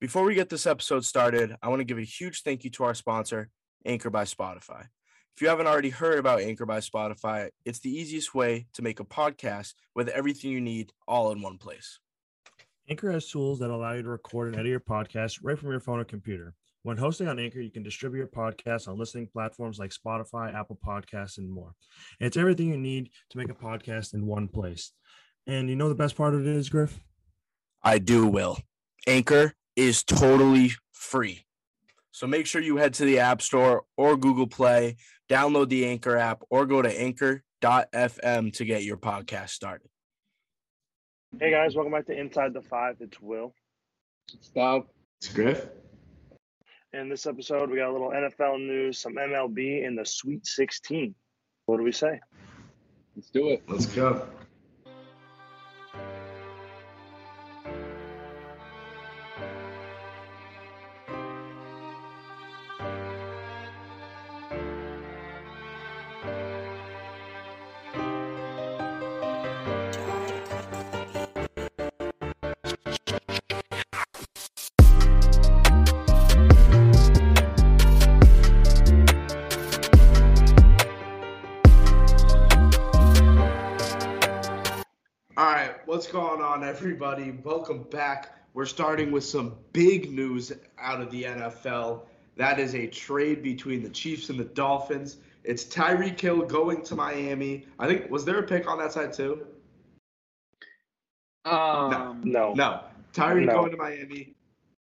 Before we get this episode started, I want to give a huge thank you to our sponsor, Anchor by Spotify. If you haven't already heard about Anchor by Spotify, it's the easiest way to make a podcast with everything you need all in one place. Anchor has tools that allow you to record and edit your podcast right from your phone or computer. When hosting on Anchor, you can distribute your podcast on listening platforms like Spotify, Apple Podcasts, and more. It's everything you need to make a podcast in one place. And you know the best part of it is, Griff? I do, Will. Anchor is totally free. So make sure you head to the App Store or Google Play, download the Anchor app, or go to anchor.fm to get your podcast started. Hey guys, welcome back to Inside the Five. It's Will. It's Bob. It's Griff. In this episode, we got a little NFL news, some MLB, and the Sweet 16. What do we say? Let's do it. Let's go. Going on, everybody? Welcome back. We're starting with some big news out of the NFL. That is a trade between the Chiefs and the Dolphins. It's Tyreek Hill going to Miami. I think was there a pick on that side too? Um, No. No. Tyreek No. going to Miami.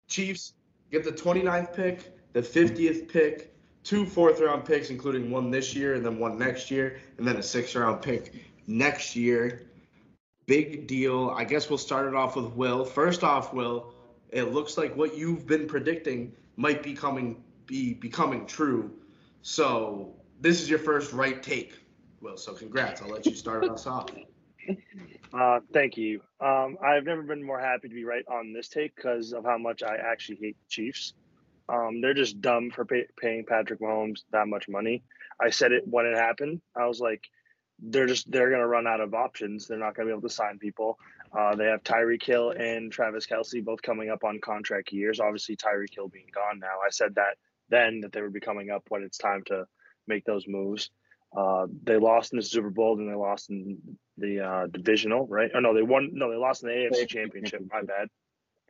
Chiefs get the 29th pick, the 50th pick, two fourth round picks, including one this year and then one next year, and then a sixth round pick next year. Big deal. I guess we'll start it off with Will. First off, Will, it looks like what you've been predicting might be coming be becoming true. So this is your first right take, Will. So congrats. I'll let you start us off. Uh, thank you. Um, I've never been more happy to be right on this take because of how much I actually hate the Chiefs. Um, they're just dumb for pay- paying Patrick Mahomes that much money. I said it when it happened. I was like, they're just they're gonna run out of options. They're not gonna be able to sign people. Uh, they have Tyreek Hill and Travis Kelce both coming up on contract years. Obviously, Tyreek Hill being gone now. I said that then that they would be coming up when it's time to make those moves. Uh, they lost in the Super Bowl, and they lost in the uh, divisional, right? Oh no, they won. No, they lost in the AFC Championship. My bad.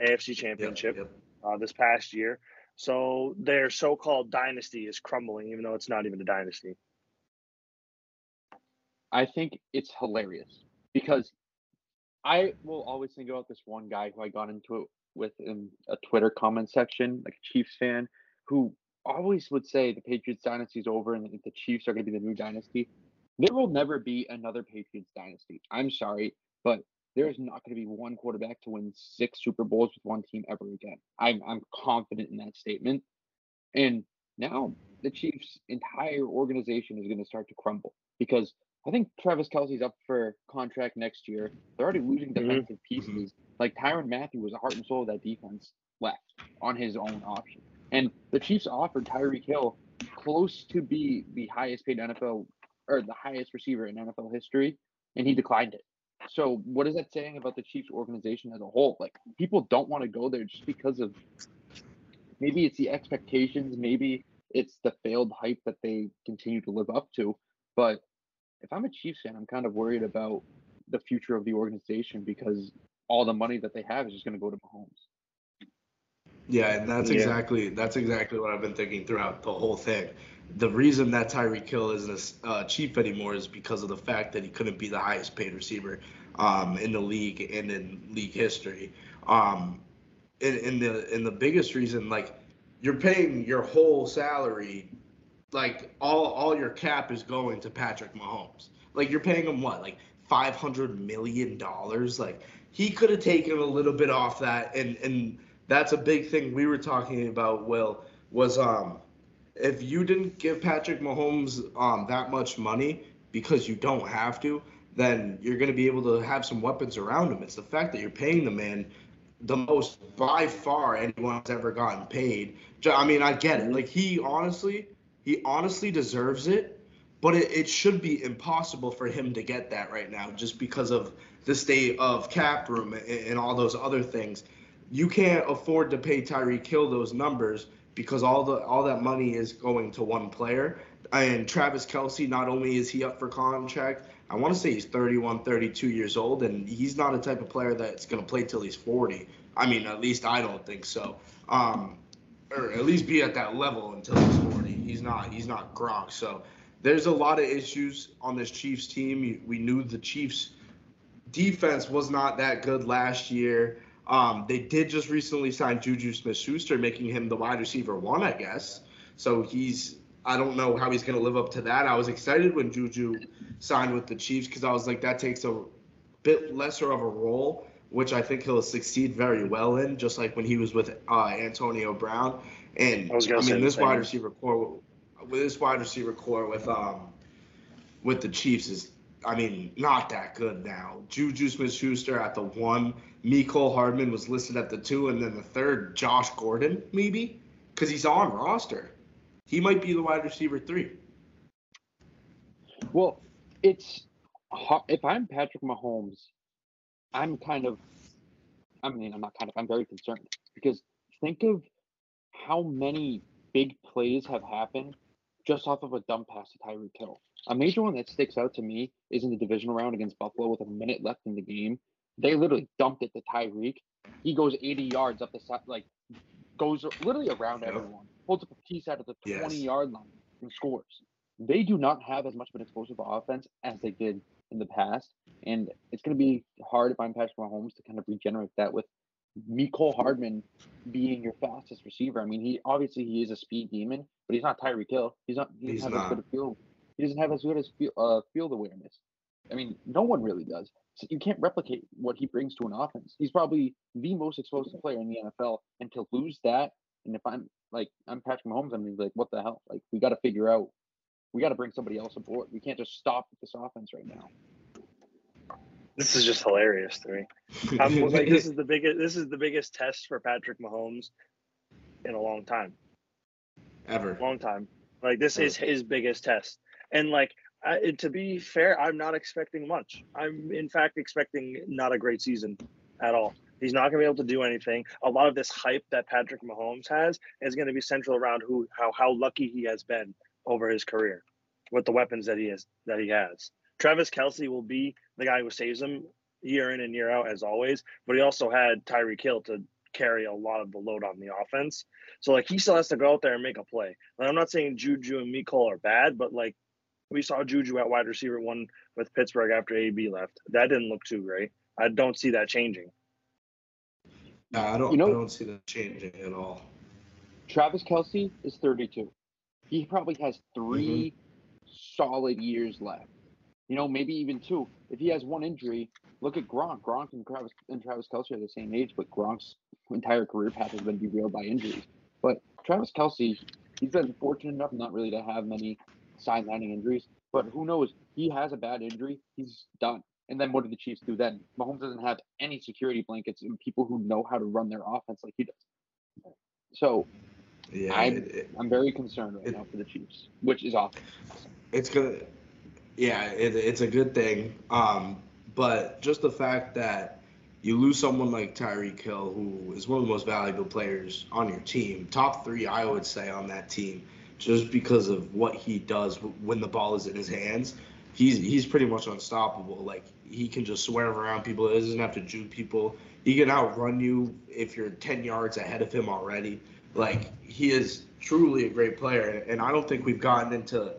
AFC Championship Yep, uh, this past year. So their so-called dynasty is crumbling, even though it's not even a dynasty. I think it's hilarious because I will always think about this one guy who I got into it with in a Twitter comment section, like a Chiefs fan, who always would say the Patriots dynasty is over and the Chiefs are going to be the new dynasty. There will never be another Patriots dynasty. I'm sorry, but there is not going to be one quarterback to win six Super Bowls with one team ever again. I'm I'm confident in that statement. And now the Chiefs' entire organization is going to start to crumble because I think Travis Kelce's up for contract next year. They're already losing Mhm. defensive pieces. Like Tyrann Mathieu was the heart and soul of that defense left on his own option. And the Chiefs offered Tyreek Hill close to be the highest paid NFL or the highest receiver in NFL history, and he declined it. So what is that saying about the Chiefs organization as a whole? Like people don't want to go there just because of maybe it's the expectations, maybe it's the failed hype that they continue to live up to. But if I'm a Chiefs fan, I'm kind of worried about the future of the organization because all the money that they have is just going to go to Mahomes. Yeah, and that's Yeah. exactly that's exactly what I've been thinking throughout the whole thing. The reason that Tyreek Hill isn't a uh, Chief anymore is because of the fact that he couldn't be the highest paid receiver um, in the league and in league history. Um, and, and the and the biggest reason, like, you're paying your whole salary, like all all your cap is going to Patrick Mahomes. Like you're paying him what, like five hundred million dollars? Like he could have taken a little bit off that, and and that's a big thing we were talking about. Will was um if you didn't give Patrick Mahomes um that much money because you don't have to, then you're going to be able to have some weapons around him. It's the fact that you're paying the man the most by far anyone's ever gotten paid. I mean, I get it. Like he honestly, he honestly deserves it, but it, it should be impossible for him to get that right now just because of the state of cap room and, and all those other things. You can't afford to pay Tyreek Hill those numbers because all the all that money is going to one player. And Travis Kelce, not only is he up for contract, I want to say he's 31, 32 years old, and he's not a type of player that's going to play till he's 40. I mean, at least I don't think so. Um, or at least be at that level until he's 40. He's not. He's not Gronk. So there's a lot of issues on this Chiefs team. We knew the Chiefs defense was not that good last year. Um, they did just recently sign Juju Smith-Schuster, making him the wide receiver one, I guess. So he's. I don't know how he's going to live up to that. I was excited when Juju signed with the Chiefs because I was like, that takes a bit lesser of a role, which I think he'll succeed very well in, just like when he was with uh, Antonio Brown. And I was I mean, this wide receiver corps, with this wide receiver corps with um with the Chiefs is, I mean, not that good now. Juju Smith-Schuster at the one, Mecole Hardman was listed at the two, and then the third, Josh Gordon, maybe, because he's on roster. He might be the wide receiver three. Well, it's if I'm Patrick Mahomes, I'm kind of, I mean, I'm not kind of, I'm very concerned because think of how many big plays have happened just off of a dump pass to Tyreek Hill. A major one that sticks out to me is in the divisional round against Buffalo with a minute left in the game. They literally dumped it to Tyreek. He goes 80 yards up the side, like goes literally around Yep. everyone, holds up a piece out of the Yes. 20 yard line and scores. They do not have as much of an explosive offense as they did in the past, and it's going to be hard if I'm Patrick Mahomes to kind of regenerate that with Mecole Hardman being your fastest receiver. I mean, he obviously he is a speed demon, but he's not Tyreek Hill. He's not. He doesn't have as good a field. He doesn't have as good as field, uh, field awareness. I mean, no one really does. So you can't replicate what he brings to an offense. He's probably the most explosive player in the NFL, and to lose that, and if I'm like I'm Patrick Mahomes, I'm like, what the hell? Like we got to figure out. We got to bring somebody else aboard. We can't just stop this offense right now. This is just hilarious to me. Um, I'm, like, this is the biggest. This is the biggest test for Patrick Mahomes in a long time. Ever. long time. Like this is his biggest test, and like I, to be fair, I'm not expecting much. I'm in fact expecting not a great season at all. He's not going to be able to do anything. A lot of this hype that Patrick Mahomes has is going to be central around who how how lucky he has been over his career with the weapons that he has that he has. Travis Kelce will be the guy who saves him year in and year out as always, but he also had Tyreek Hill to carry a lot of the load on the offense. So like he still has to go out there and make a play. And I'm not saying Juju and Mecole are bad, but like we saw Juju at wide receiver one with Pittsburgh after AB left. That didn't look too great. I don't see that changing. No, I don't. You know- I don't see that changing at all. Travis Kelce is 32. He probably has mm-hmm. 3 solid years left. You know, maybe even two. If he has one injury, look at Gronk. Gronk and Travis and Travis Kelce are the same age, but Gronk's entire career path has been derailed by injuries. But Travis Kelce, he's been fortunate enough not really to have many sidelining injuries. But who knows? He has a bad injury, he's done. And then what do the Chiefs do then? Mahomes doesn't have any security blankets and people who know how to run their offense like he does. So Yeah, I'm- it- I'm very concerned right It- now for the Chiefs, which is awesome. it's gonna yeah it, it's a good thing um but just the fact that you lose someone like Tyreek Hill who is one of the most valuable players on your team top three I would say on that team just because of what he does when the ball is in his hands he's he's pretty much unstoppable. Like he can just swerve around people. He doesn't have to juke people. He can outrun you if you're 10 yards ahead of him already. Like he is truly a great player, and I don't think we've gotten into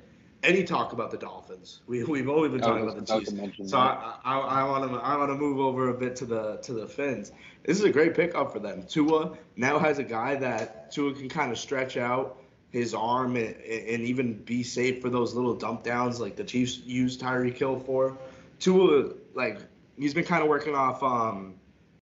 any talk about the Dolphins. We we've only been talking about the Chiefs. So I, I, want to I want to move over a bit to the to the Fins. This is a great pickup for them. Tua now has a guy that Tua can kind of stretch out his arm and, and even be safe for those little dump downs like the Chiefs used Tyreek Hill for. Tua, like he's been kind of working off um,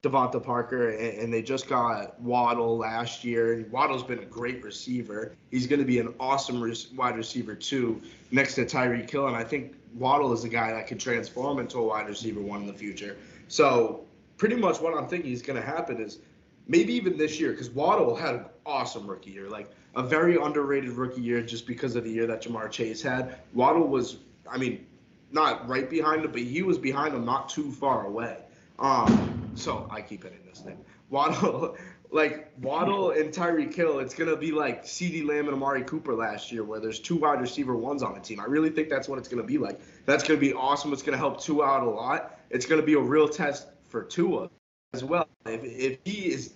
DeVante Parker, and, and, they just got Waddle last year. And Waddle's been a great receiver. He's going to be an awesome res- wide receiver too, next to Tyreek Hill, and I think Waddle is a guy that could transform into a wide receiver one in the future. So pretty much what I'm thinking is going to happen is maybe even this year, because Waddle had an awesome rookie year. Like a very underrated rookie year just because of the year that Ja'Marr Chase had. Waddle was, I mean, not right behind him, but he was behind him not too far away. Um, so I keep hitting this thing. Waddle, like Waddle and Tyreek Hill, it's gonna be like CeeDee Lamb and Amari Cooper last year, where there's two wide receiver ones on the team. I really think that's what it's gonna be like. That's gonna be awesome. It's gonna help Tua out a lot. It's gonna be a real test for Tua as well. If if he is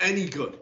any good,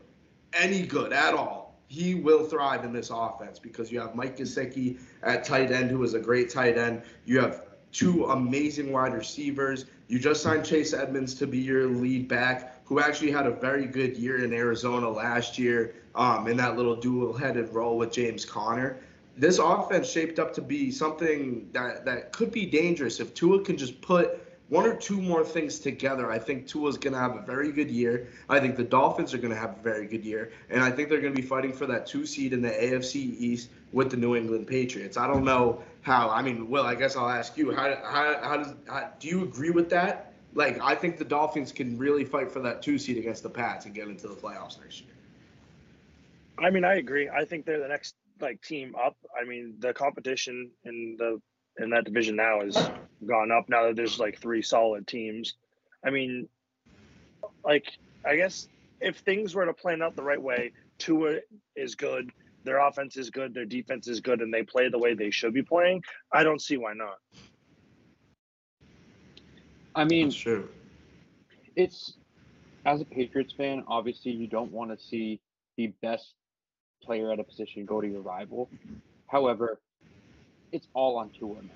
any good at all, he will thrive in this offense because you have Mike Gesicki at tight end, who is a great tight end. You have two amazing wide receivers. You just signed Chase Edmonds to be your lead back, who actually had a very good year in Arizona last year um, in that little dual-headed role with James Conner. This offense shaped up to be something that, that could be dangerous if Tua can just put one or two more things together, I think Tua's going to have a very good year. I think the Dolphins are going to have a very good year. And I think they're going to be fighting for that two seed in the AFC East with the New England Patriots. I don't know how. I mean, Will, I guess I'll ask you. How, how, how does how, do you agree with that? Like, I think the Dolphins can really fight for that two seed against the Pats and get into the playoffs next year. I mean, I agree. I think they're the next like team up. I mean, the competition in the in that division now has gone up now that there's like three solid teams. I mean, like I guess if things were to plan out the right way, Tua is good, their offense is good, their defense is good, and they play the way they should be playing. I don't see why not. I mean, sure. It's as a Patriots fan, obviously you don't want to see the best player at a position go to your rival. However, it's all on Tua now.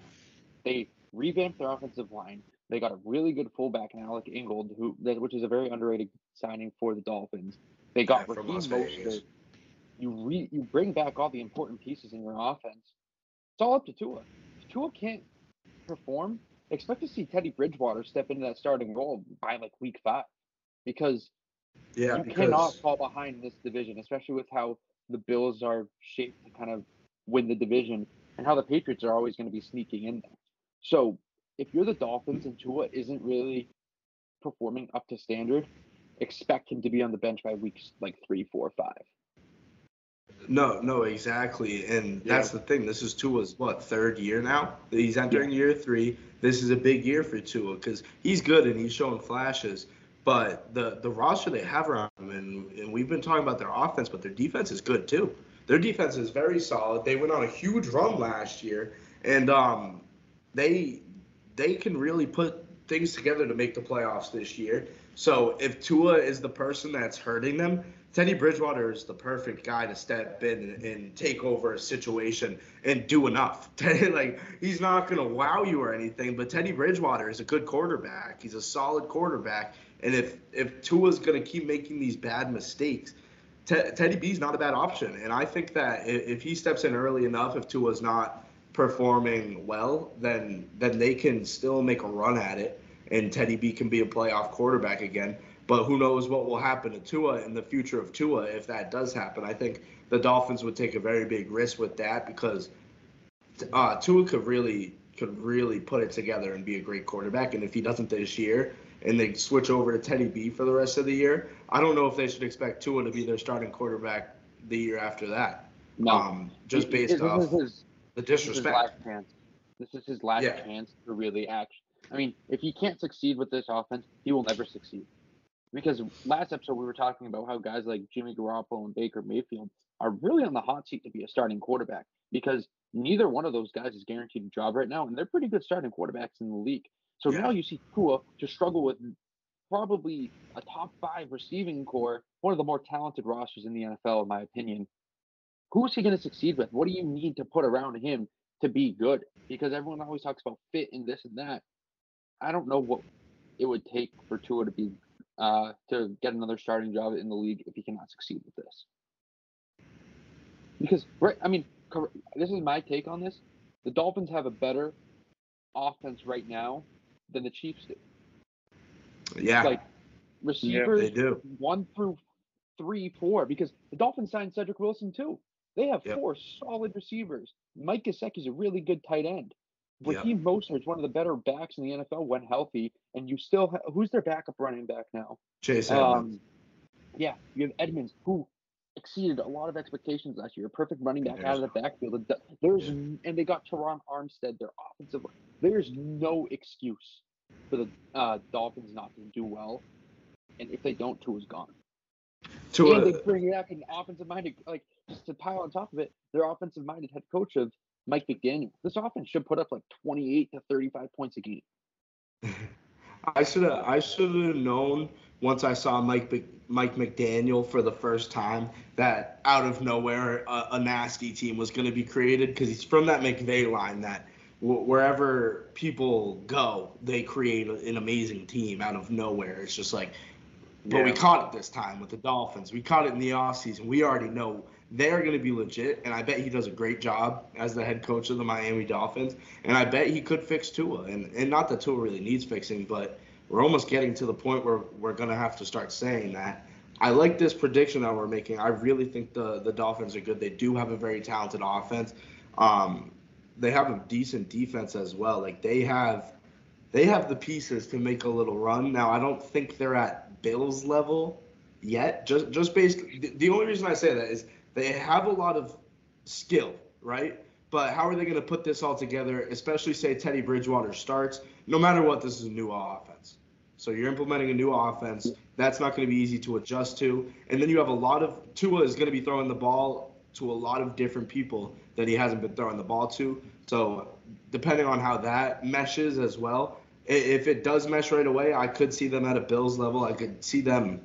They revamped their offensive line. They got a really good fullback in Alec Ingold, who which is a very underrated signing for the Dolphins. They got yeah, Raheem Mostert. You re, you bring back all the important pieces in your offense. It's all up to Tua. If Tua can't perform, expect to see Teddy Bridgewater step into that starting role by like week five, because yeah, you because... cannot fall behind in this division, especially with how the Bills are shaped to kind of win the division and how the Patriots are always going to be sneaking in there. So if you're the Dolphins and Tua isn't really performing up to standard, expect him to be on the bench by weeks like three, four, five. No, no, exactly. And yeah. that's the thing. This is Tua's what third year now. He's entering yeah. year three. This is a big year for Tua because he's good and he's showing flashes. But the the roster they have around him, and, and we've been talking about their offense, but their defense is good too. Their defense is very solid. They went on a huge run last year, and um, they they can really put things together to make the playoffs this year. So if Tua is the person that's hurting them, Teddy Bridgewater is the perfect guy to step in and, and take over a situation and do enough. like he's not gonna wow you or anything, but Teddy Bridgewater is a good quarterback. He's a solid quarterback, and if if Tua's gonna keep making these bad mistakes, Teddy B is not a bad option, and I think that if he steps in early enough, if Tua's not performing well, then then they can still make a run at it, and Teddy B can be a playoff quarterback again. But who knows what will happen to Tua in the future of Tua if that does happen? I think the Dolphins would take a very big risk with that because uh, Tua could really could really put it together and be a great quarterback. And if he doesn't this year, and they switch over to Teddy B for the rest of the year, I don't know if they should expect Tua to be their starting quarterback the year after that. No, um, just based this off his, the disrespect. This is, this is his last yeah. chance to really act. I mean, if he can't succeed with this offense, he will never succeed. Because last episode we were talking about how guys like Jimmy Garoppolo and Baker Mayfield are really on the hot seat to be a starting quarterback because neither one of those guys is guaranteed a job right now, and they're pretty good starting quarterbacks in the league. So yeah. now you see Tua to struggle with probably a top five receiving corps, one of the more talented rosters in the NFL, in my opinion. Who is he going to succeed with? What do you need to put around him to be good? Because everyone always talks about fit and this and that. I don't know what it would take for Tua to be uh, to get another starting job in the league if he cannot succeed with this. Because right, I mean, this is my take on this. The Dolphins have a better offense right now than the Chiefs do. Yeah. Like receivers yeah, they do. one through three, four, because the Dolphins signed Cedric Wilson too. They have yep. four solid receivers. Mike Gesicki is a really good tight end. Raheem yep. Mostert is one of the better backs in the NFL when healthy, and you still have, who's their backup running back now? Chase Edmonds. Um, yeah, you have Edmonds, who exceeded a lot of expectations last year. Perfect running back out of the backfield. There's and they got Terron Armstead, their offensive. There's no excuse for the uh, Dolphins not to do well, and if they don't, Tua's gone. Tua, and they bring back an offensive minded, like just to pile on top of it, their offensive minded head coach of Mike McDaniel. This offense should put up like 28 to 35 points a game. I should have I should have known once I saw Mike Mike McDaniel for the first time that out of nowhere a, a nasty team was going to be created because he's from that McVay line that wherever people go, they create an amazing team out of nowhere. It's just like, but yeah. we caught it this time with the Dolphins. We caught it in the offseason. We already know they're going to be legit, and I bet he does a great job as the head coach of the Miami Dolphins. And I bet he could fix Tua. And, and not that Tua really needs fixing, but we're almost getting to the point where we're going to have to start saying that. I like this prediction that we're making. I really think the, the Dolphins are good. They do have a very talented offense. Um, they have a decent defense as well. Like they have they have the pieces to make a little run. Now I don't think they're at Bills level yet. Just just based the, the only reason I say that is they have a lot of skill, right? But how are they going to put this all together, especially say Teddy Bridgewater starts? No matter what, this is a new offense. So you're implementing a new offense. That's not going to be easy to adjust to. And then you have a lot of Tua is going to be throwing the ball to a lot of different people that he hasn't been throwing the ball to. So depending on how that meshes as well, if it does mesh right away, I could see them at a Bills level. I could see them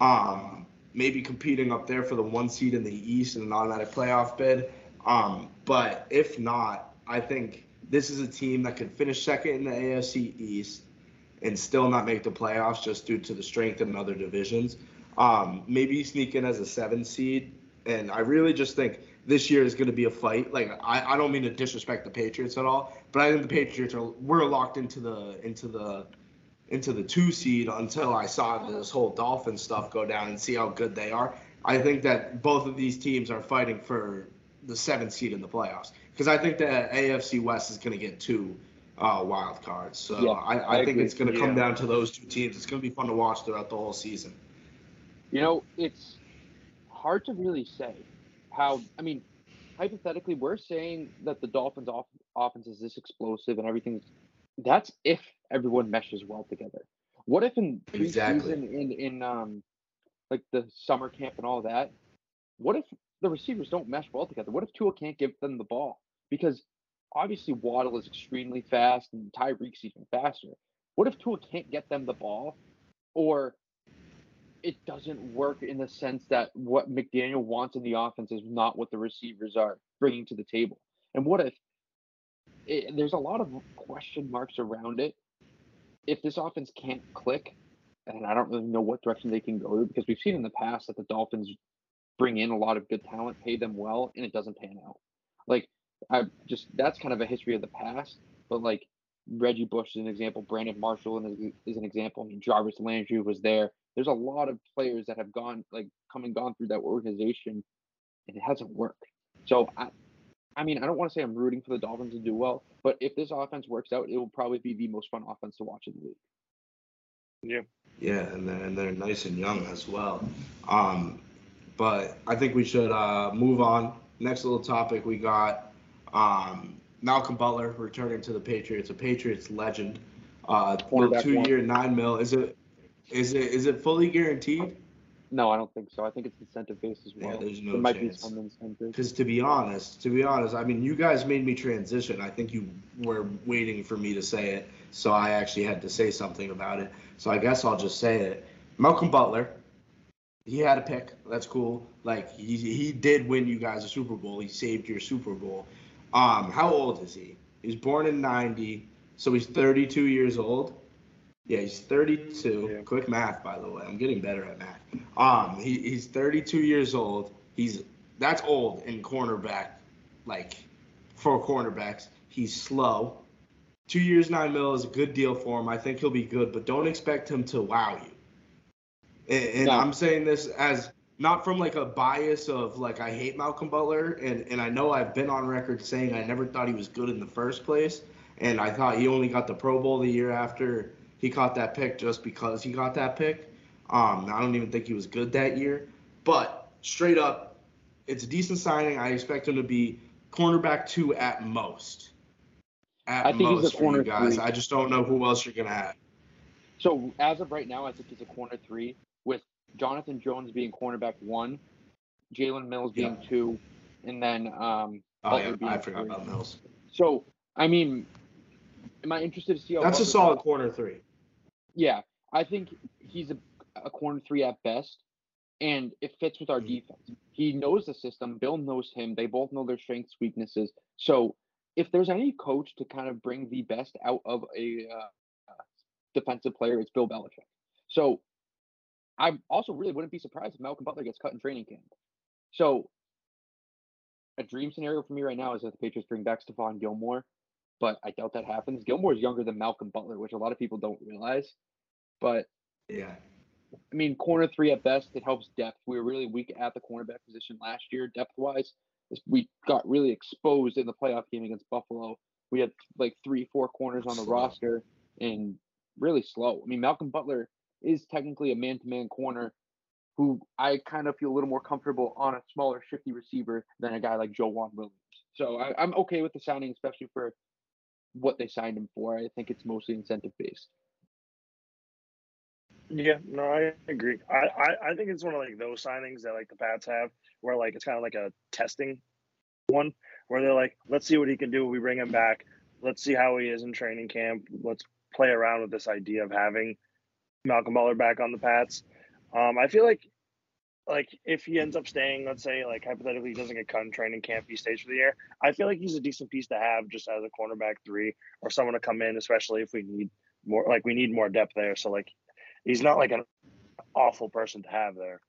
um, maybe competing up there for the one seed in the East and an automatic playoff bid. Um, but if not, I think this is a team that could finish second in the AFC East and still not make the playoffs just due to the strength in other divisions. Um, maybe sneak in as a seven seed and I really just think this year is going to be a fight. Like I, I don't mean to disrespect the Patriots at all, but I think the Patriots are we're locked into the into the into the two seed until I saw this whole Dolphin stuff go down and see how good they are. I think that both of these teams are fighting for the seventh seed in the playoffs because I think the AFC West is going to get two uh, wild cards. So yeah, I, I, I think it's going to come down to those two teams. It's going to be fun to watch throughout the whole season. You know, it's hard to really say how. I mean, hypothetically, we're saying that the Dolphins' off, offense is this explosive and everything. That's if everyone meshes well together. What if in preseason, exactly. in in um, like the summer camp and all that? What if the receivers don't mesh well together? What if Tua can't give them the ball? Because obviously Waddle is extremely fast and Tyreek's even faster. What if Tua can't get them the ball, or it doesn't work in the sense that what McDaniel wants in the offense is not what the receivers are bringing to the table. And what if it, there's a lot of question marks around it? If this offense can't click, and I don't really know what direction they can go because we've seen in the past that the Dolphins bring in a lot of good talent, pay them well, and it doesn't pan out. Like I just that's kind of a history of the past. But like Reggie Bush is an example, Brandon Marshall is an example. I mean, Jarvis Landry was there there's a lot of players that have gone like come and gone through that organization and it hasn't worked. So I I mean, I don't want to say I'm rooting for the Dolphins to do well, but if this offense works out, it will probably be the most fun offense to watch in the league. Yeah. Yeah, and they're, and they're nice and young as well. Um, but I think we should uh, move on. Next little topic we got um, Malcolm Butler returning to the Patriots, a Patriots legend. Uh, two year, nine mil. Is it Is it is it fully guaranteed? No, I don't think so. I think it's incentive based as well. Yeah, there's no there might chance. be some incentive. Because to be honest, to be honest, I mean, you guys made me transition. I think you were waiting for me to say it, so I actually had to say something about it. So I guess I'll just say it. Malcolm Butler, he had a pick. That's cool. Like he he did win you guys a Super Bowl. He saved your Super Bowl. Um, how old is he? He's born in '90, so he's 32 years old. Yeah, he's 32. Yeah. Quick math, by the way. I'm getting better at math. Um, he, he's 32 years old. He's that's old in cornerback, like for cornerbacks. He's slow. Two years, nine mil is a good deal for him. I think he'll be good, but don't expect him to wow you. And, and No. I'm saying this as not from like a bias of like I hate Malcolm Butler, and and I know I've been on record saying I never thought he was good in the first place, and I thought he only got the Pro Bowl the year after he caught that pick just because he got that pick. Um, I don't even think he was good that year, but straight up, it's a decent signing. I expect him to be cornerback two at most. At I think he's a most for you corner guys. three. I just don't know who else you're gonna have. So as of right now, I think he's a corner three with Jonathan Jones being cornerback one, Jalen Mills being Yeah. two, and then um. Oh Butler yeah, I forgot three. about Mills. So I mean, am I interested to see how That's a solid does? corner three. Yeah, I think he's a, a corner three at best, and it fits with our Mhm. defense. He knows the system. Bill knows him. They both know their strengths, weaknesses. So if there's any coach to kind of bring the best out of a uh, defensive player, it's Bill Belichick. So I also really wouldn't be surprised if Malcolm Butler gets cut in training camp. So a dream scenario for me right now is that the Patriots bring back Stephon Gilmore, but I doubt that happens. Gilmore is younger than Malcolm Butler, which a lot of people don't realize. But Yeah. I mean, corner three at best. It helps depth. We were really weak at the cornerback position last year, depth wise. We got really exposed in the playoff game against Buffalo. We had like three, four corners on the Slow. roster and really slow. I mean, Malcolm Butler is technically a man to man corner who I kind of feel a little more comfortable on a smaller, shifty receiver than a guy like JoeJuan Williams. So I, I'm okay with the signing, especially for what they signed him for. I think it's mostly incentive based. Yeah, no, I agree. I, I, I think it's one of like those signings that like the Pats have, where like it's kind of like a testing one, where they're like, let's see what he can do. We bring him back. Let's see how he is in training camp. Let's play around with this idea of having Malcolm Butler back on the Pats. Um, I feel like like if he ends up staying, let's say like hypothetically he doesn't get cut in training camp, he stays for the year. I feel like he's a decent piece to have just as a cornerback three or someone to come in, especially if we need more like we need more depth there. So like he's not like an awful person to have there.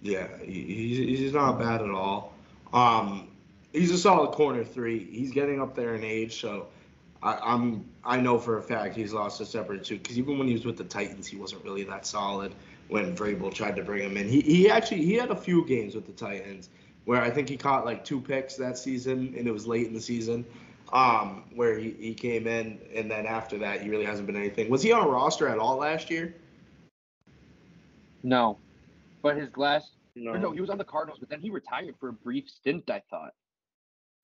Yeah, he's, he's not bad at all. Um, he's a solid corner three. He's getting up there in age, so I, I'm I know for a fact he's lost a step or two. Because even when he was with the Titans, he wasn't really that solid. When Vrabel tried to bring him in, he he actually he had a few games with the Titans where I think he caught like two picks that season, and it was late in the season. Um, where he, he came in, and then after that, he really hasn't been anything. Was he on a roster at all last year? No, but his last No, no, he was on the Cardinals, but then he retired for a brief stint. I thought.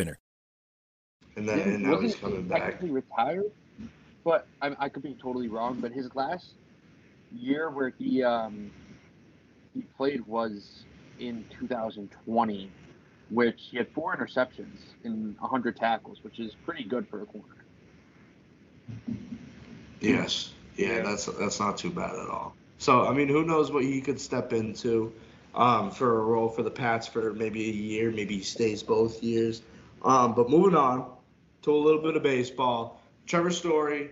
winner. And then and now wasn't he's coming back. technically retired, but I, I could be totally wrong. But his last year where he um, he played was in 2020, which he had four interceptions in 100 tackles, which is pretty good for a corner. Yes. Yeah, that's that's not too bad at all. So I mean, who knows what he could step into um, for a role for the Pats for maybe a year, maybe he stays both years. Um, but moving on to a little bit of baseball, Trevor Story.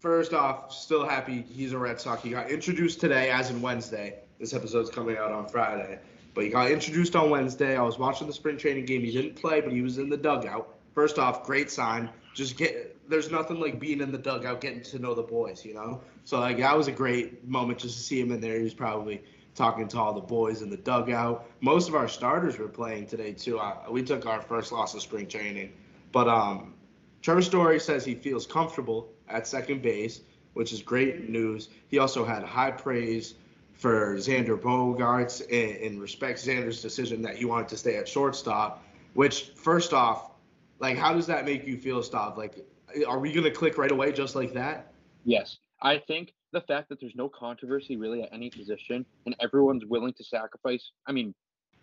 First off, still happy he's a Red Sox. He got introduced today, as in Wednesday. This episode's coming out on Friday, but he got introduced on Wednesday. I was watching the spring training game. He didn't play, but he was in the dugout. first off, great sign. Just get there's nothing like being in the dugout, getting to know the boys, you know. So like that was a great moment just to see him in there. He was probably talking to all the boys in the dugout. Most of our starters were playing today too. Uh, we took our first loss of spring training, but um, Trevor Story says he feels comfortable at second base, which is great news. He also had high praise for Xander Bogaerts and, and respects Xander's decision that he wanted to stay at shortstop. Which, first off, like, how does that make you feel, Stav? Like, are we gonna click right away just like that? Yes, I think the fact that there's no controversy really at any position and everyone's willing to sacrifice. I mean,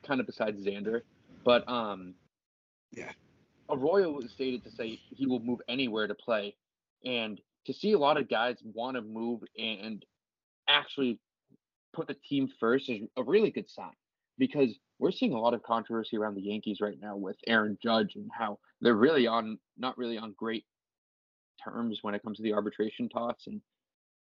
kind of besides Xander, but um, yeah, Arroyo was stated to say he will move anywhere to play, and to see a lot of guys want to move and actually put the team first is a really good sign because we're seeing a lot of controversy around the Yankees right now with Aaron Judge and how they're really on not really on great terms when it comes to the arbitration talks. And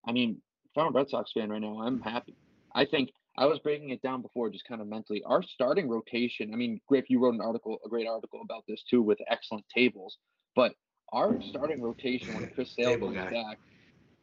I mean, if I'm a Red Sox fan right now, I'm happy. I think I was breaking it down before, just kind of mentally. Our starting rotation. I mean, Griff, you wrote an article, a great article about this too, with excellent tables. But our starting rotation when Chris Sale goes back,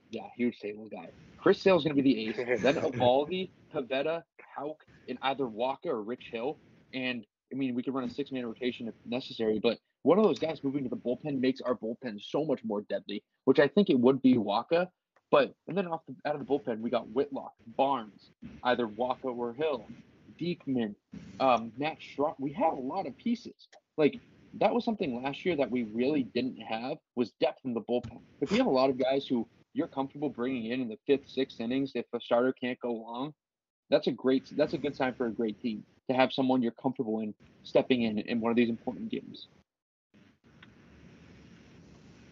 yeah, huge table guy. Chris Sale's going to be the ace. then Eovaldi, Pivetta, Houck, and either Wacha or Rich Hill. And I mean, we could run a six man rotation if necessary, but one of those guys moving to the bullpen makes our bullpen so much more deadly, which I think it would be Wacha. But and then off the out of the bullpen, we got Whitlock, Barnes, either Wacha or Hill, Diekman, um, Matt Schrock. We have a lot of pieces. Like that was something last year that we really didn't have was depth in the bullpen. If you have a lot of guys who you're comfortable bringing in in the fifth, sixth innings, if a starter can't go long, that's a great. That's a good sign for a great team to have someone you're comfortable in stepping in in one of these important games.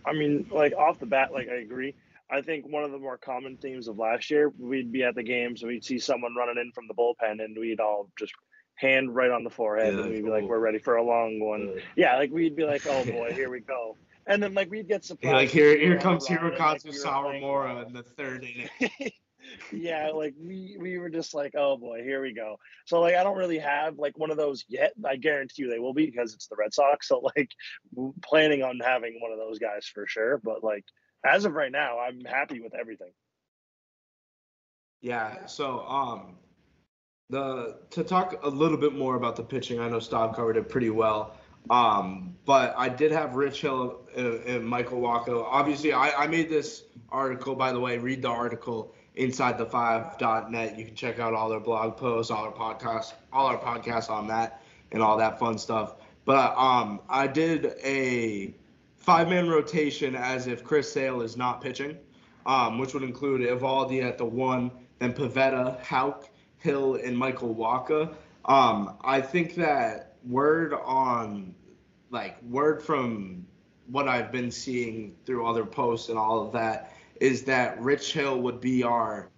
I mean, like off the bat, like I agree. I think one of the more common themes of last year, we'd be at the games and we'd see someone running in from the bullpen, and we'd all just hand right on the forehead, yeah, and we'd be like, "We're ready for a long one." Yeah, like we'd be like, "Oh boy, here we go." And then like we'd get surprised. Yeah, like here, here comes Hirokazu like, Sawamura like, in the third inning. yeah, like we we were just like, oh boy, here we go. So like I don't really have like one of those yet. I guarantee you they will be because it's the Red Sox. So like planning on having one of those guys for sure. But like as of right now, I'm happy with everything. Yeah. So um the to talk a little bit more about the pitching, I know Stav covered it pretty well. Um, but I did have Rich Hill and, and Michael Wacha. Obviously, I, I made this article, by the way, read the article inside the five.net. You can check out all their blog posts, all our podcasts, all our podcasts on that and all that fun stuff. But um, I did a five man rotation as if Chris Sale is not pitching, um, which would include Eovaldi at the one, then Pivetta, Houck, Hill, and Michael Wacha. Um, I think that word on, like, word from what I've been seeing through other posts and all of that is that Rich Hill would be our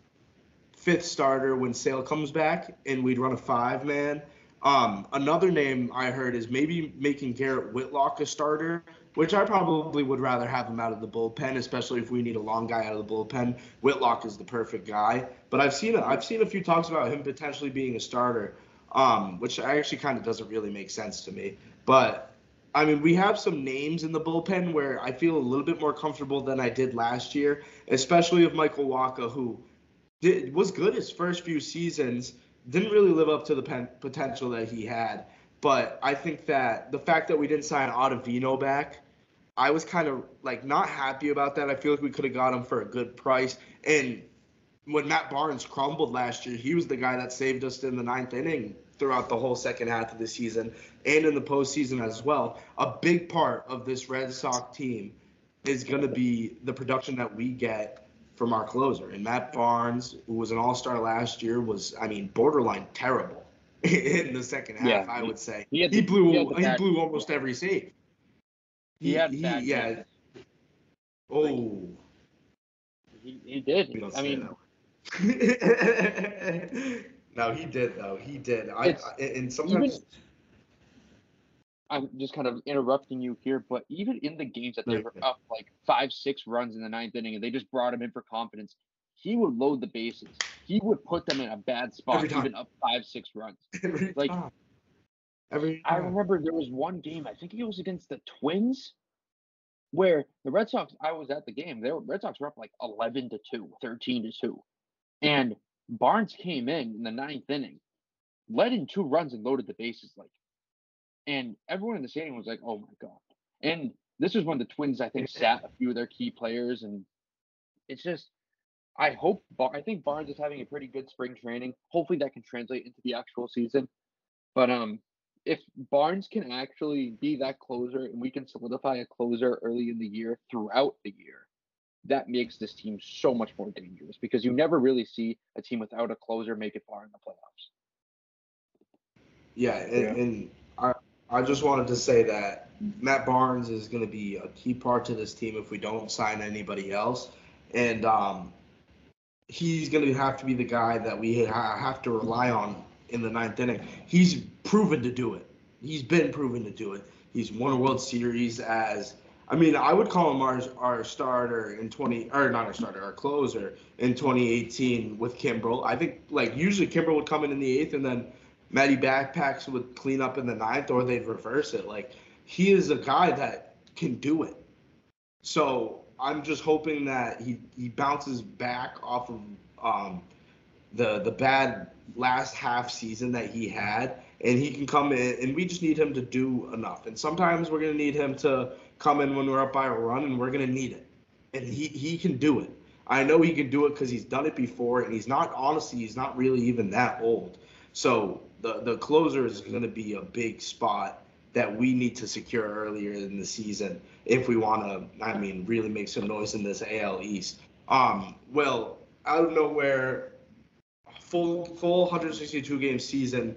fifth starter when Sale comes back, and we'd run a five man. Um, another name I heard is maybe making Garrett Whitlock a starter, which I probably would rather have him out of the bullpen, especially if we need a long guy out of the bullpen. Whitlock is the perfect guy, but I've seen a, I've seen a few talks about him potentially being a starter, um, which actually kind of doesn't really make sense to me. But I mean, we have some names in the bullpen where I feel a little bit more comfortable than I did last year, especially with Michael Wacha, who did, was good his first few seasons, didn't really live up to the pen, potential that he had. But I think that the fact that we didn't sign Ottavino back, I was kind of like not happy about that. I feel like we could have got him for a good price. And when Matt Barnes crumbled last year, he was the guy that saved us in the ninth inning throughout the whole second half of the season and in the postseason as well. A big part of this Red Sox team is going to be the production that we get from our closer. And Matt Barnes, who was an All Star last year, was I mean borderline terrible in the second half. Yeah, I would say he, he blew he, he blew almost every save. He, he had he, yeah. Oh. He, he did. I mean. No, he did though. He did. I, I and sometimes. Even, I'm just kind of interrupting you here, but even in the games that they were up like five, six runs in the ninth inning, and they just brought him in for confidence, he would load the bases. He would put them in a bad spot, even up five, six runs. Every like time. Every I remember there was one game, I think it was against the Twins, where the Red Sox, I was at the game, the Red Sox were up like 11 to 2, 13 to 2. And Barnes came in in the ninth inning, led in two runs and loaded the bases like and everyone in the stadium was like, "Oh my god!" And this was when the Twins, I think, sat a few of their key players, and it's just, I hope, I think Barnes is having a pretty good spring training. Hopefully, that can translate into the actual season. But um, if Barnes can actually be that closer, and we can solidify a closer early in the year throughout the year, that makes this team so much more dangerous because you never really see a team without a closer make it far in the playoffs. Yeah, and, yeah. and I, I just wanted to say that Matt Barnes is going to be a key part to this team if we don't sign anybody else, and um, he's going to have to be the guy that we ha- have to rely on in the ninth inning. He's proven to do it. He's been proven to do it. He's won a World Series as I mean, I would call him our, our starter in 20 or not our starter, our closer in 2018 with Kimbrel. I think like usually Kimbrel would come in in the eighth and then Matty Backpacks would clean up in the ninth or they'd reverse it. Like he is a guy that can do it. So I'm just hoping that he, he bounces back off of um, the the bad last half season that he had and he can come in and we just need him to do enough. And sometimes we're gonna need him to come in when we're up by a run and we're gonna need it. And he, he can do it. I know he can do it because he's done it before and he's not honestly he's not really even that old. So the the closer is going to be a big spot that we need to secure earlier in the season if we want to. I mean, really make some noise in this AL East. Um, well, out of nowhere, full full 162 game season.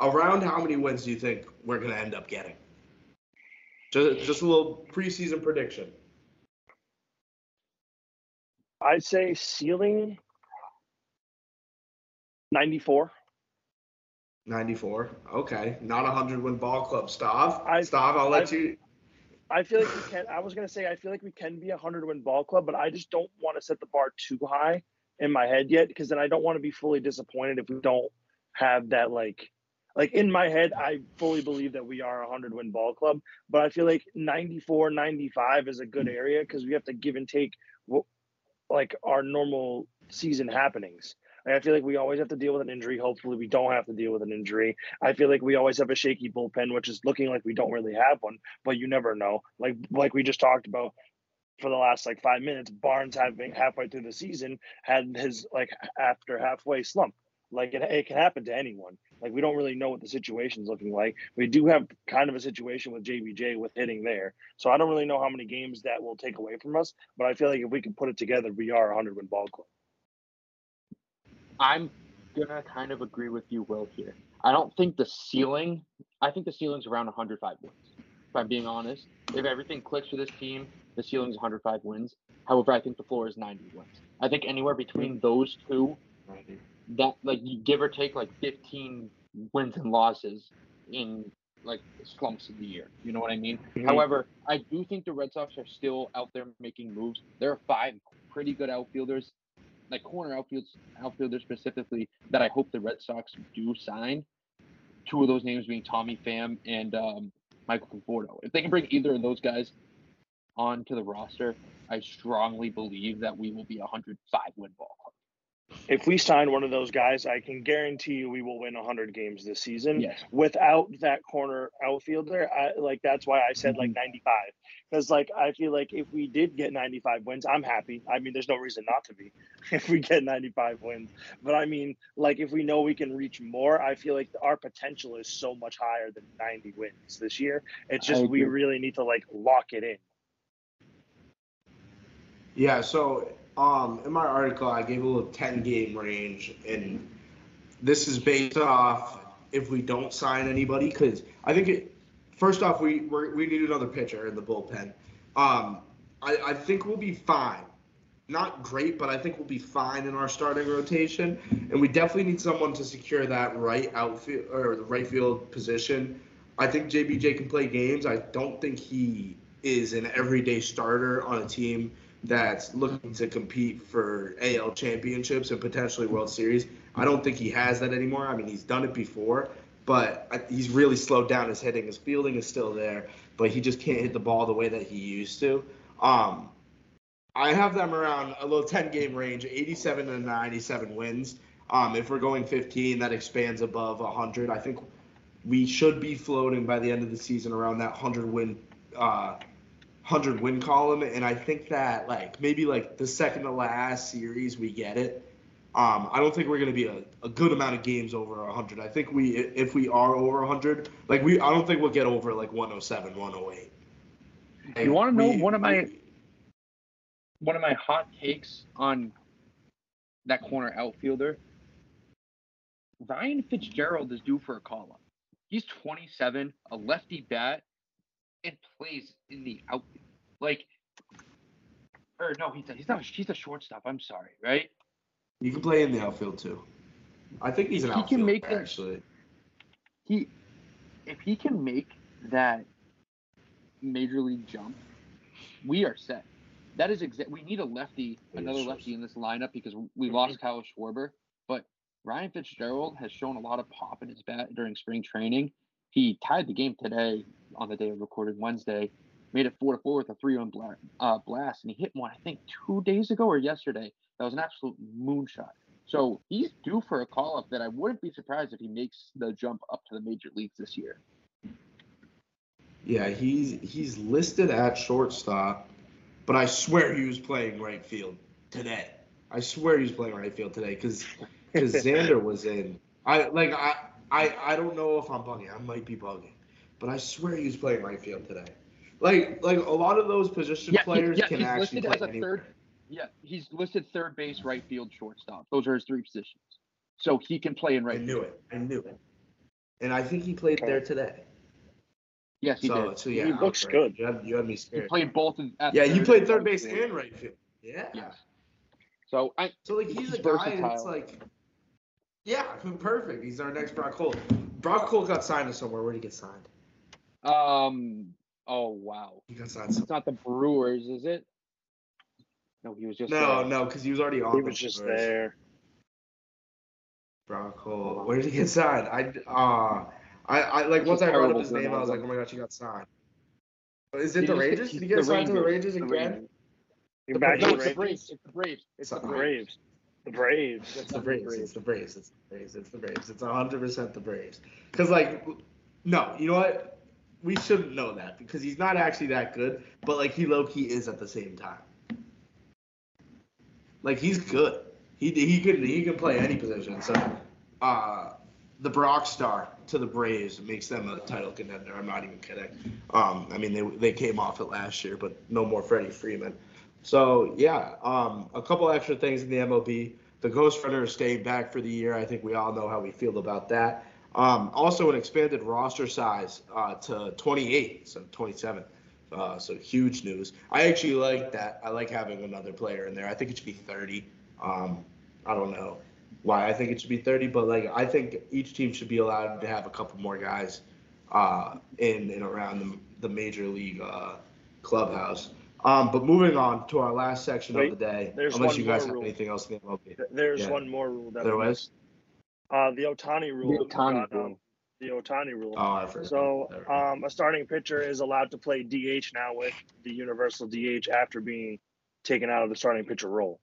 Around how many wins do you think we're going to end up getting? Just just a little preseason prediction. I'd say ceiling 94. 94. Okay. Not a 100 win ball club. Stav? I, Stav, I'll let I, you. I feel like we can. I was going to say, I feel like we can be a 100 win ball club, but I just don't want to set the bar too high in my head yet because then I don't want to be fully disappointed if we don't have that, like, like in my head, I fully believe that we are a 100 win ball club, but I feel like 94, 95 is a good area because we have to give and take what like our normal season happenings. I feel like we always have to deal with an injury. Hopefully, we don't have to deal with an injury. I feel like we always have a shaky bullpen, which is looking like we don't really have one, but you never know. Like like we just talked about for the last like five minutes, Barnes having halfway through the season had his like after halfway slump. Like it, it can happen to anyone. Like we don't really know what the situation's looking like. We do have kind of a situation with JBJ with hitting there, so I don't really know how many games that will take away from us. But I feel like if we can put it together, we are a hundred win ball club. I'm gonna kind of agree with you, Will. Here, I don't think the ceiling. I think the ceiling's around 105 wins. If I'm being honest, if everything clicks for this team, the ceiling is 105 wins. However, I think the floor is 90 wins. I think anywhere between those two, that like you give or take like 15 wins and losses in like slumps of the year. You know what I mean? Mm-hmm. However, I do think the Red Sox are still out there making moves. There are five pretty good outfielders like corner outfield outfielder specifically that I hope the Red Sox do sign. Two of those names being Tommy Pham and um, Michael Conforto. If they can bring either of those guys onto the roster, I strongly believe that we will be a 105 win ball club if we sign one of those guys, I can guarantee you we will win 100 games this season. Yes. Without that corner outfielder, I, like that's why I said like mm-hmm. 95 because like I feel like if we did get 95 wins, I'm happy. I mean, there's no reason not to be if we get 95 wins. But I mean, like if we know we can reach more, I feel like our potential is so much higher than 90 wins this year. It's just we really need to like lock it in. Yeah, so um, in my article, I gave a little 10 game range, and this is based off if we don't sign anybody, because I think it. First off, we we need another pitcher in the bullpen. Um, I, I think we'll be fine. Not great, but I think we'll be fine in our starting rotation, and we definitely need someone to secure that right outfield or the right field position. I think JBJ can play games. I don't think he is an everyday starter on a team that's looking to compete for AL championships and potentially World Series. I don't think he has that anymore. I mean, he's done it before, but he's really slowed down his hitting. His fielding is still there, but he just can't hit the ball the way that he used to. Um, I have them around a little 10 game range, 87 to 97 wins. Um, if we're going 15, that expands above 100. I think we should be floating by the end of the season around that 100 win uh, 100 win column and I think that like maybe like the second to last series we get it. Um, I don't think we're going to be a, a good amount of games over 100. I think we if we are over 100, like we I don't think we'll get over like 107, 108. Like, you want to know we, one of my we, one of my hot takes on that corner outfielder? Ryan Fitzgerald is due for a call up. He's 27, a lefty bat, and plays in the outfield. Like, or no, he's a, he's not. He's a shortstop. I'm sorry, right? You can play in the outfield too. I think he's an he can make actually. He, if he can make that major league jump, we are set. That is exact. We need a lefty, another lefty in this lineup because we lost Kyle Schwarber. But Ryan Fitzgerald has shown a lot of pop in his bat during spring training. He tied the game today on the day of recording Wednesday, made it four to four with a three on bla- uh, blast, and he hit one I think two days ago or yesterday. That was an absolute moonshot. So he's due for a call up that I wouldn't be surprised if he makes the jump up to the major leagues this year. Yeah, he's he's listed at shortstop, but I swear he was playing right field today. I swear he was playing right field today because because Xander was in. I like I, I I don't know if I'm bugging. I might be bugging, but I swear he was playing right field today. Like like a lot of those position yeah, players he, yeah, can actually play anywhere. Third, yeah, he's listed third base, right field, shortstop. Those are his three positions. So he can play in right. I knew field. it. I knew it. And I think he played okay. there today. Yes, he so, did. So yeah, he looks good. You had, you had me scared. He played both. yeah, he played third base and right field. Yeah. Yes. So I. So like he's, he's a guy that's like yeah, perfect. He's our next Brock Holt. Brock Holt got signed to somewhere. Where did he get signed? Um. Oh wow. He got signed. It's not the Brewers, is it? No, he was just. No, there. no, because he was already on. He was just Brewers. there. Brock Holt. Where did he get signed? I uh I, I like once I read up his name, I was like, oh my gosh, he got signed. Is it he the Rangers? Did he get signed to the Rangers again? The, back no, it's the Braves. It's the Braves. It's the Braves. The Braves. It's the Braves. It's the Braves. It's the Braves. It's the Braves. It's hundred percent the Braves. Because like, no, you know what? We shouldn't know that because he's not actually that good. But like, he low key is at the same time. Like he's good. He he can he can play any position. So, uh, the Brock star to the Braves makes them a title contender. I'm not even kidding. Um, I mean they they came off it last year, but no more Freddie Freeman. So yeah, um, a couple extra things in the MLB. The Ghost Runner is staying back for the year. I think we all know how we feel about that. Um, also, an expanded roster size uh, to 28, so 27. Uh, so huge news. I actually like that. I like having another player in there. I think it should be 30. Um, I don't know why I think it should be 30, but like I think each team should be allowed to have a couple more guys uh, in and around the, the major league uh, clubhouse. Um, but moving on to our last section Wait, of the day, unless you guys have rule. anything else in the MLB. There's yeah. one more rule that there was. Uh, the Ohtani rule. The Ohtani rule. Um, the Ohtani rule. Oh, I forgot. So, um, a starting pitcher is allowed to play DH now with the universal DH after being taken out of the starting pitcher role.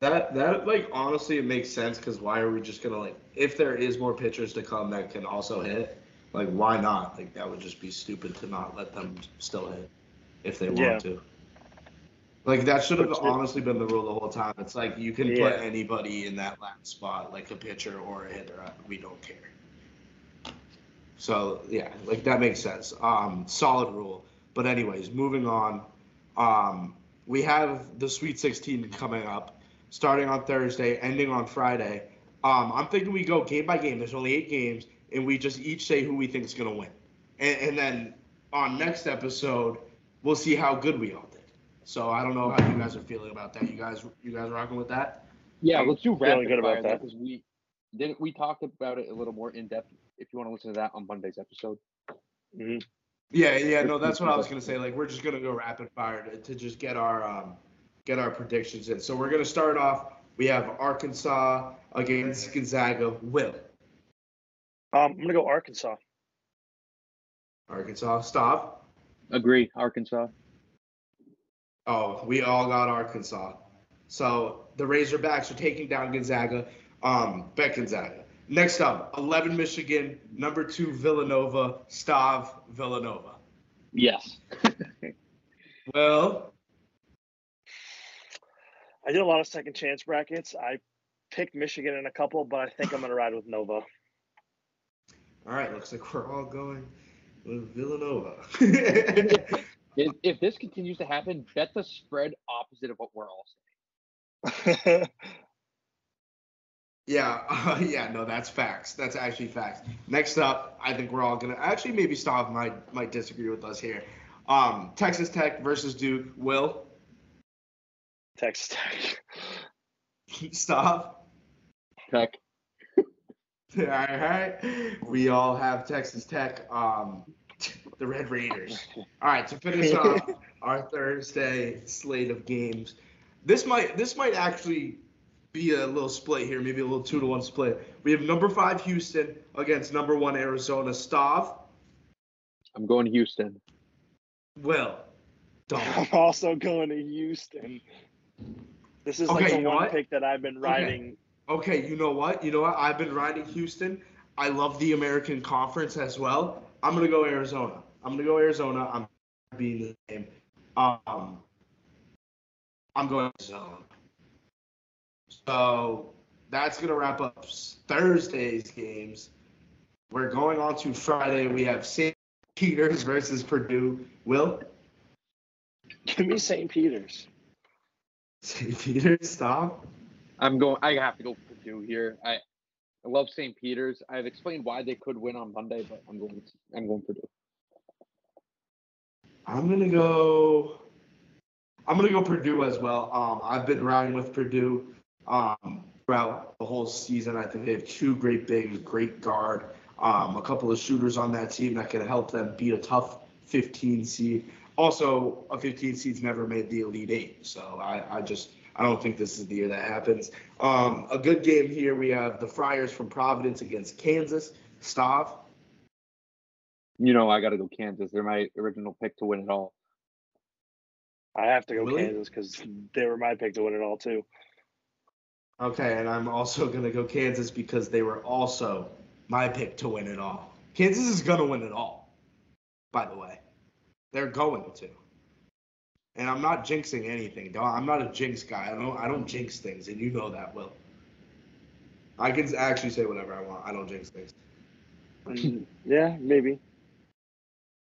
That that like honestly it makes sense because why are we just gonna like if there is more pitchers to come that can also hit, like why not? Like that would just be stupid to not let them still hit if they want yeah. to. Like that should have honestly been the rule the whole time. It's like you can yeah. put anybody in that last spot, like a pitcher or a hitter. We don't care. So yeah, like that makes sense. Um, solid rule. But anyways, moving on. Um, we have the Sweet 16 coming up, starting on Thursday, ending on Friday. Um, I'm thinking we go game by game. There's only eight games, and we just each say who we think is going to win. And, and then on next episode, we'll see how good we all did. So I don't know how you guys are feeling about that. You guys, you guys rocking with that? Yeah, let's do rapid good about that because we didn't we talked about it a little more in depth. If you want to listen to that on Monday's episode. Mm-hmm. Yeah, yeah, no, that's what I was gonna say. Like we're just gonna go rapid fire to, to just get our um, get our predictions in. So we're gonna start off. We have Arkansas against Gonzaga. Will Um, I'm gonna go Arkansas. Arkansas. Stav. Agree, Arkansas. Oh, we all got Arkansas. So the Razorbacks are taking down Gonzaga. Um, bet Gonzaga. Next up, 11 Michigan, number two Villanova, Stav Villanova. Yes. Well, I did a lot of second chance brackets. I picked Michigan in a couple, but I think I'm gonna ride with Nova. all right, looks like we're all going with Villanova. If, if this continues to happen, bet the spread opposite of what we're all saying. yeah, uh, yeah, no, that's facts. That's actually facts. Next up, I think we're all gonna actually maybe Stav might might disagree with us here. Um, Texas Tech versus Duke. Will Texas Tech. Stav. Tech. All right, we all have Texas Tech, um, the Red Raiders. All right, to finish off our Thursday slate of games, this might this might actually be a little split here, maybe a little two to one split. We have number five Houston against number one Arizona. Stav, I'm going Houston. Will, I'm also going to Houston. This is like Okay, the one what? pick that I've been riding. Okay. Okay, you know what? You know what? I've been riding Houston. I love the American Conference as well. I'm gonna go Arizona. I'm gonna go Arizona. I'm being the game. Um, I'm going Arizona. So that's gonna wrap up Thursday's games. We're going on to Friday. We have St. Peter's versus Purdue. Will Give me St. Peter's. St. Peter's Stav? I'm going. I have to go Purdue here. I, I love St. Peter's. I've explained why they could win on Monday, but I'm going. I'm going Purdue. I'm gonna go. I'm gonna go Purdue as well. Um, I've been riding with Purdue um, throughout the whole season. I think they have two great bigs, great guard, um, a couple of shooters on that team that can help them beat a tough 15 seed. Also, a 15 seed's never made the Elite Eight, so I, I just I don't think this is the year that happens. Um, a good game here. We have the Friars from Providence against Kansas. Stav. You know, I got to go Kansas. They're my original pick to win it all. I have to go Really? Kansas because they were my pick to win it all too. Okay, and I'm also going to go Kansas because they were also my pick to win it all. Kansas is going to win it all, by the way. They're going to. And I'm not jinxing anything. dog. I'm not a jinx guy. I don't I don't jinx things, and you know that, Will. I can actually say whatever I want. I don't jinx things. Yeah, maybe.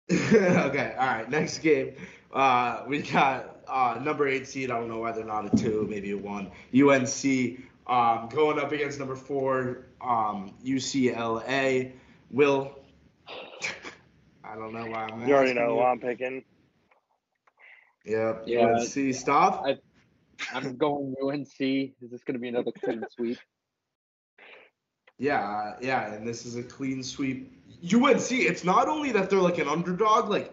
okay, all right. Next game, uh, we got uh, number eight seed. I don't know why they're not a two, maybe a one. UNC um, going up against number four um, UCLA. Will. I don't know why I'm. You already know you. who I'm picking. Yep. Yeah. UNC. Stav. I- I'm going UNC. Is this going to be another clean sweep? Yeah, yeah, and this is a clean sweep. UNC, it's not only that they're like an underdog, like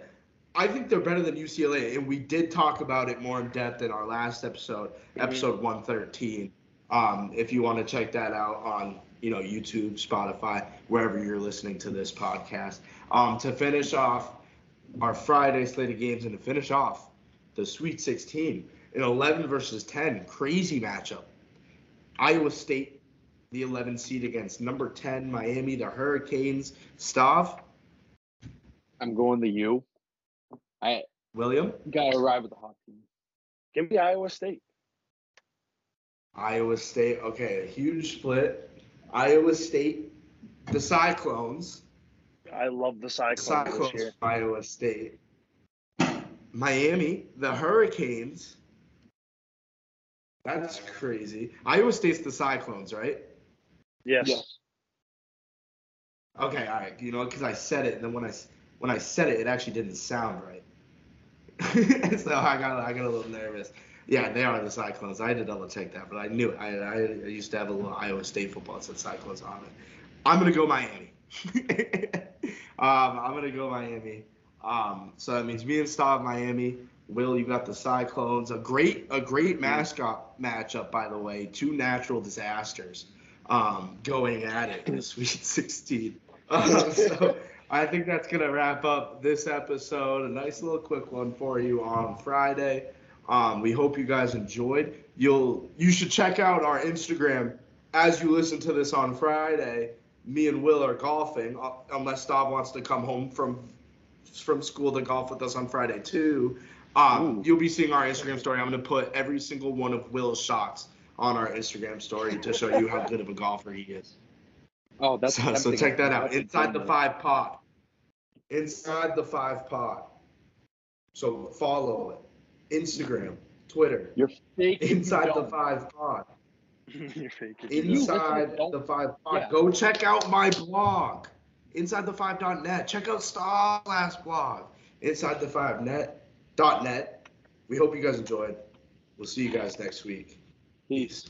I think they're better than UCLA, and we did talk about it more in depth in our last episode, episode 113. Um, if you want to check that out on you know YouTube, Spotify, wherever you're listening to this podcast. Um, to finish off our Friday slate of games and to finish off the Sweet 16, an 11 versus 10 crazy matchup. Iowa State the 11 seed against number 10 Miami, the Hurricanes. Stav, I'm going the U. I William, gotta arrive with the hot team. Give me Iowa State. Iowa State. Okay, a huge split. Iowa State, the Cyclones. I love the Cyclones, Cyclones, this year. Iowa State. Miami, the Hurricanes. That's crazy. Iowa State's the Cyclones, right? Yes. Okay, all right. You know, because I said it, and then when I when I said it, it actually didn't sound right. so I got I got a little nervous. Yeah, they are the Cyclones. I had to double check that, but I knew it. I, I, I used to have a little Iowa State football that said Cyclones on it. I'm gonna go Miami. um, I'm gonna go Miami. Um, so that means me and Stav Miami. Will, you got the Cyclones. A great a great mascot matchup, by the way. Two natural disasters um, going at it in the Sweet 16. Uh, so I think that's gonna wrap up this episode. A nice little quick one for you on Friday. Um, we hope you guys enjoyed. You'll you should check out our Instagram as you listen to this on Friday. Me and Will are golfing, uh, unless Stav wants to come home from from school to golf with us on Friday too. Um, you'll be seeing our Instagram story. I'm gonna put every single one of Will's shots on our Instagram story to show you how good of a golfer he is. Oh, that's So, so check that out. Inside the five pod. Inside the five pod. So follow it. Instagram, Twitter. You're fake. if you Inside the five pod. You're fake. Inside the five pod. Yeah. Go check out my blog. Inside the five.net. Check out Stav's last blog. Inside the five dot net. We hope you guys enjoyed. We'll see you guys next week. Peace.